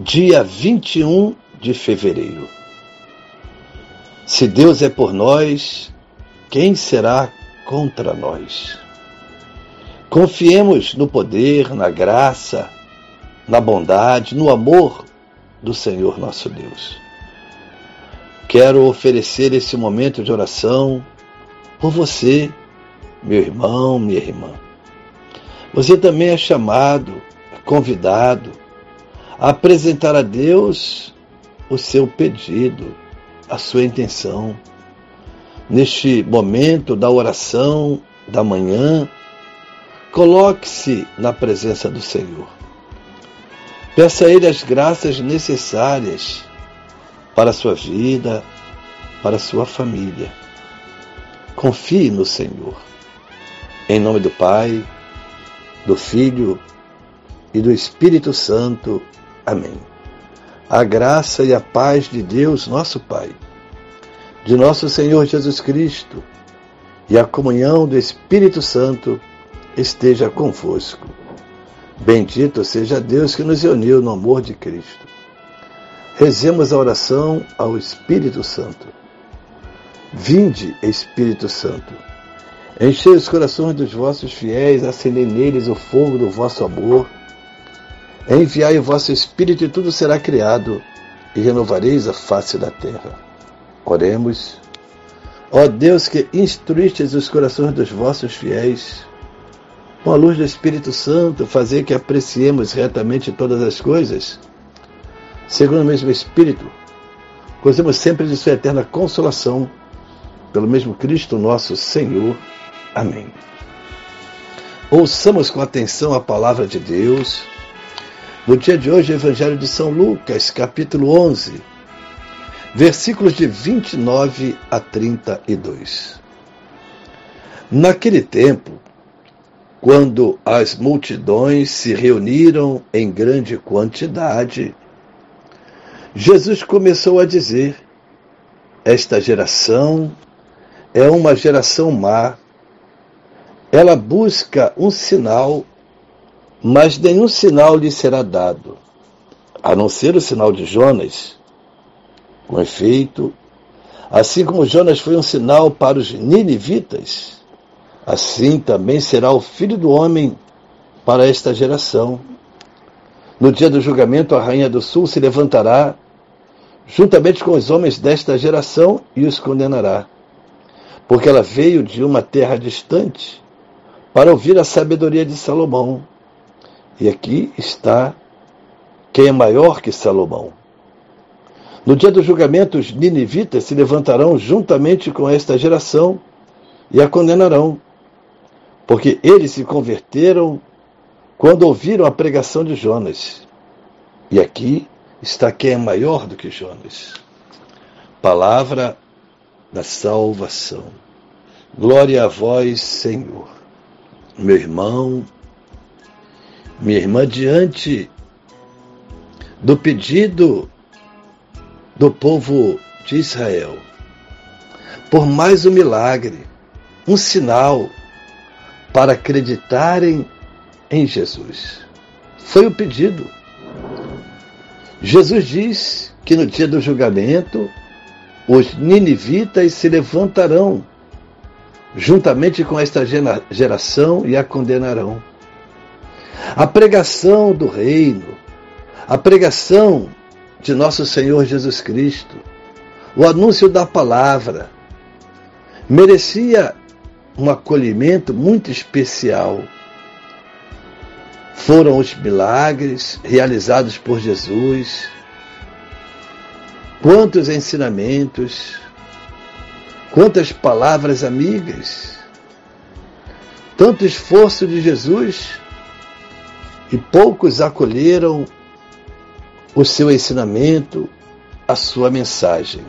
dia 21 de fevereiro. Se Deus é por nós, quem será contra nós? Confiemos no poder, na graça, na bondade, no amor do Senhor nosso Deus. Quero oferecer esse momento de oração por você, meu irmão, minha irmã. Você também é chamado, convidado apresentar a Deus o seu pedido, a sua intenção. Neste momento da oração da manhã, coloque-se na presença do Senhor. Peça a Ele as graças necessárias para a sua vida, para a sua família. Confie no Senhor. Em nome do Pai, do Filho e do Espírito Santo. Amém. A graça e a paz de Deus, nosso Pai, de nosso Senhor Jesus Cristo e a comunhão do Espírito Santo esteja convosco. Bendito seja Deus que nos uniu no amor de Cristo. Rezemos a oração ao Espírito Santo. Vinde, Espírito Santo, enchei os corações dos vossos fiéis, acendei neles o fogo do vosso amor. Enviai o vosso Espírito e tudo será criado, e renovareis a face da terra. Oremos. Ó Deus que instruístes os corações dos vossos fiéis, com a luz do Espírito Santo, fazer que apreciemos retamente todas as coisas, segundo o mesmo Espírito, gozemos sempre de sua eterna consolação, pelo mesmo Cristo nosso Senhor. Amém. Ouçamos com atenção a palavra de Deus no dia de hoje, o Evangelho de São Lucas, capítulo 11, versículos de 29 a 32. Naquele tempo, quando as multidões se reuniram em grande quantidade, Jesus começou a dizer: Esta geração é uma geração má. Ela busca um sinal mas nenhum sinal lhe será dado, a não ser o sinal de Jonas. Com efeito, assim como Jonas foi um sinal para os ninivitas, assim também será o filho do homem para esta geração. No dia do julgamento, a rainha do sul se levantará, juntamente com os homens desta geração, e os condenará, porque ela veio de uma terra distante para ouvir a sabedoria de Salomão e aqui está quem é maior que Salomão. No dia do julgamento, os ninivitas se levantarão juntamente com esta geração e a condenarão, porque eles se converteram quando ouviram a pregação de Jonas. E aqui está quem é maior do que Jonas. Palavra da salvação. Glória a vós, Senhor. Meu irmão, minha irmã, diante do pedido do povo de Israel por mais um milagre, um sinal para acreditarem em Jesus. Foi o pedido. Jesus diz que no dia do julgamento os ninivitas se levantarão juntamente com esta geração e a condenarão. A pregação do reino, a pregação de nosso Senhor Jesus Cristo, o anúncio da palavra, merecia um acolhimento muito especial. Foram os milagres realizados por Jesus, quantos ensinamentos, quantas palavras amigas, tanto esforço de Jesus e poucos acolheram o seu ensinamento, a sua mensagem.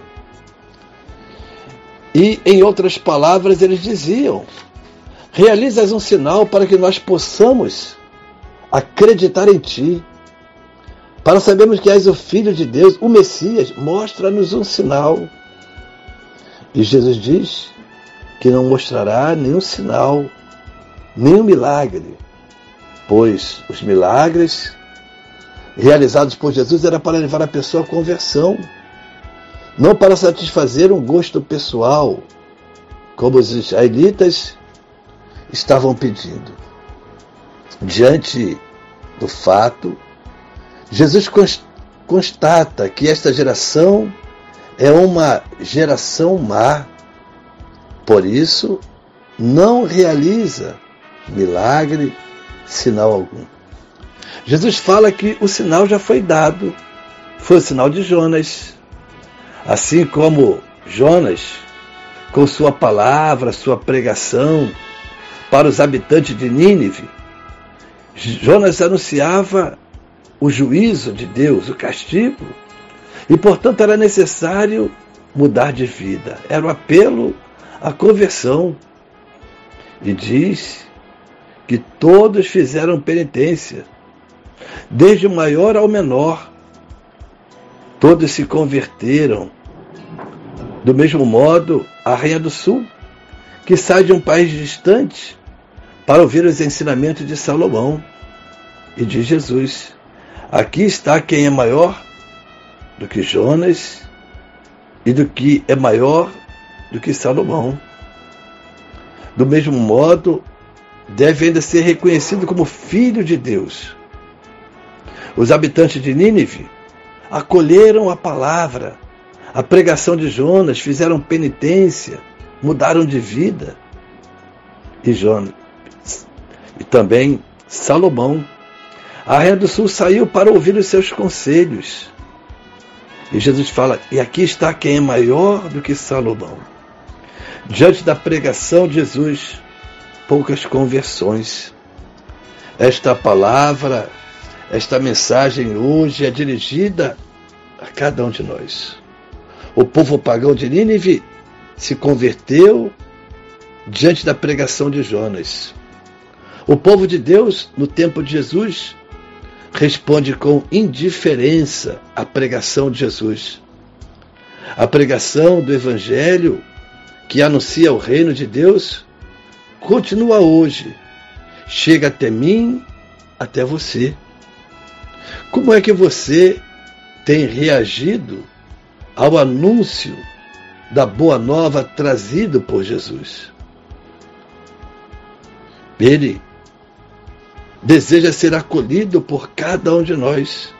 E, em outras palavras, eles diziam: realizas um sinal para que nós possamos acreditar em ti. Para sabermos que és o Filho de Deus, o Messias, mostra-nos um sinal. E Jesus diz que não mostrará nenhum sinal, nenhum milagre, pois os milagres realizados por Jesus era para levar a pessoa à conversão, não para satisfazer um gosto pessoal, como os israelitas estavam pedindo. Diante do fato, Jesus constata que esta geração é uma geração má, por isso não realiza milagre, sinal algum. Jesus fala que o sinal já foi dado, foi o sinal de Jonas. Assim como Jonas, com sua palavra, sua pregação para os habitantes de Nínive, Jonas anunciava o juízo de Deus, o castigo, e portanto era necessário mudar de vida. Era o apelo à conversão. E diz que todos fizeram penitência, desde o maior ao menor. Todos se converteram. Do mesmo modo, a Rainha do Sul, que sai de um país distante para ouvir os ensinamentos de Salomão e de Jesus. Aqui está quem é maior do que Jonas e do que é maior do que Salomão. Do mesmo modo, deve ainda ser reconhecido como filho de Deus. Os habitantes de Nínive acolheram a palavra, a pregação de Jonas, fizeram penitência, mudaram de vida. E Jonas, e também Salomão, a Rainha do Sul saiu para ouvir os seus conselhos. E Jesus fala: E aqui está quem é maior do que Salomão. Diante da pregação de Jesus, poucas conversões. Esta palavra, esta mensagem hoje é dirigida a cada um de nós. O povo pagão de Nínive se converteu diante da pregação de Jonas. O povo de Deus, no tempo de Jesus, responde com indiferença à pregação de Jesus. A pregação do Evangelho, que anuncia o reino de Deus, continua hoje, chega até mim, até você. Como é que você tem reagido ao anúncio da boa nova trazido por Jesus? Ele deseja ser acolhido por cada um de nós.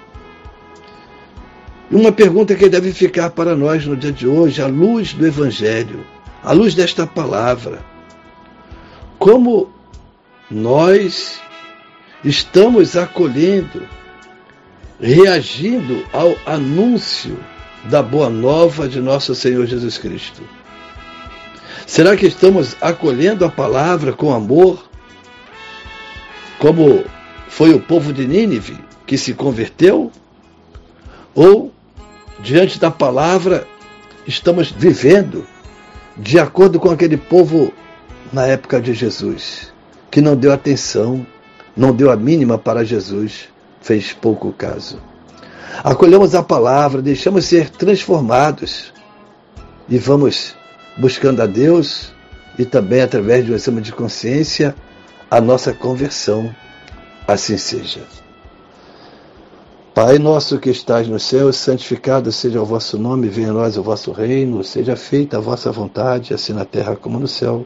E uma pergunta que deve ficar para nós no dia de hoje, à luz do Evangelho, à luz desta palavra: como nós estamos acolhendo, reagindo ao anúncio da boa nova de nosso Senhor Jesus Cristo? Será que estamos acolhendo a palavra com amor, como foi o povo de Nínive que se converteu? Ou, diante da palavra, estamos vivendo de acordo com aquele povo na época de Jesus, que não deu atenção, não deu a mínima para Jesus, fez pouco caso. Acolhemos a palavra, deixamos ser transformados e vamos buscando a Deus e também através de um exame de consciência a nossa conversão. Assim seja. Pai nosso que estás no céu, santificado seja o vosso nome, venha a nós o vosso reino, seja feita a vossa vontade, assim na terra como no céu.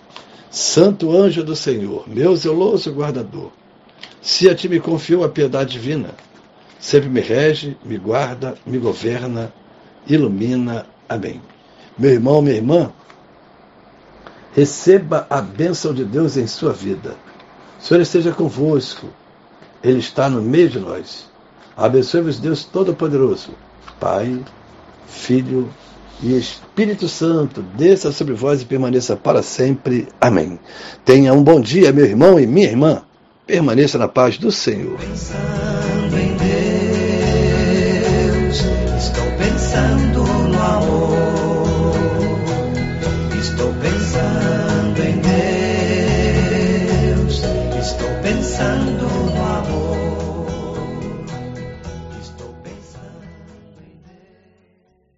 Santo anjo do Senhor, meu zeloso guardador, se a ti me confiou a piedade divina, sempre me rege, me guarda, me governa ilumina. Amém. Meu irmão, minha irmã, receba a bênção de Deus em sua vida. O Senhor esteja convosco. Ele está no meio de nós. Abençoe-vos, Deus Todo-Poderoso, Pai, Filho e Espírito Santo, desça sobre vós e permaneça para sempre. Amém. Tenha um bom dia, meu irmão e minha irmã. Permaneça na paz do Senhor. Pensando em Deus, estou pensando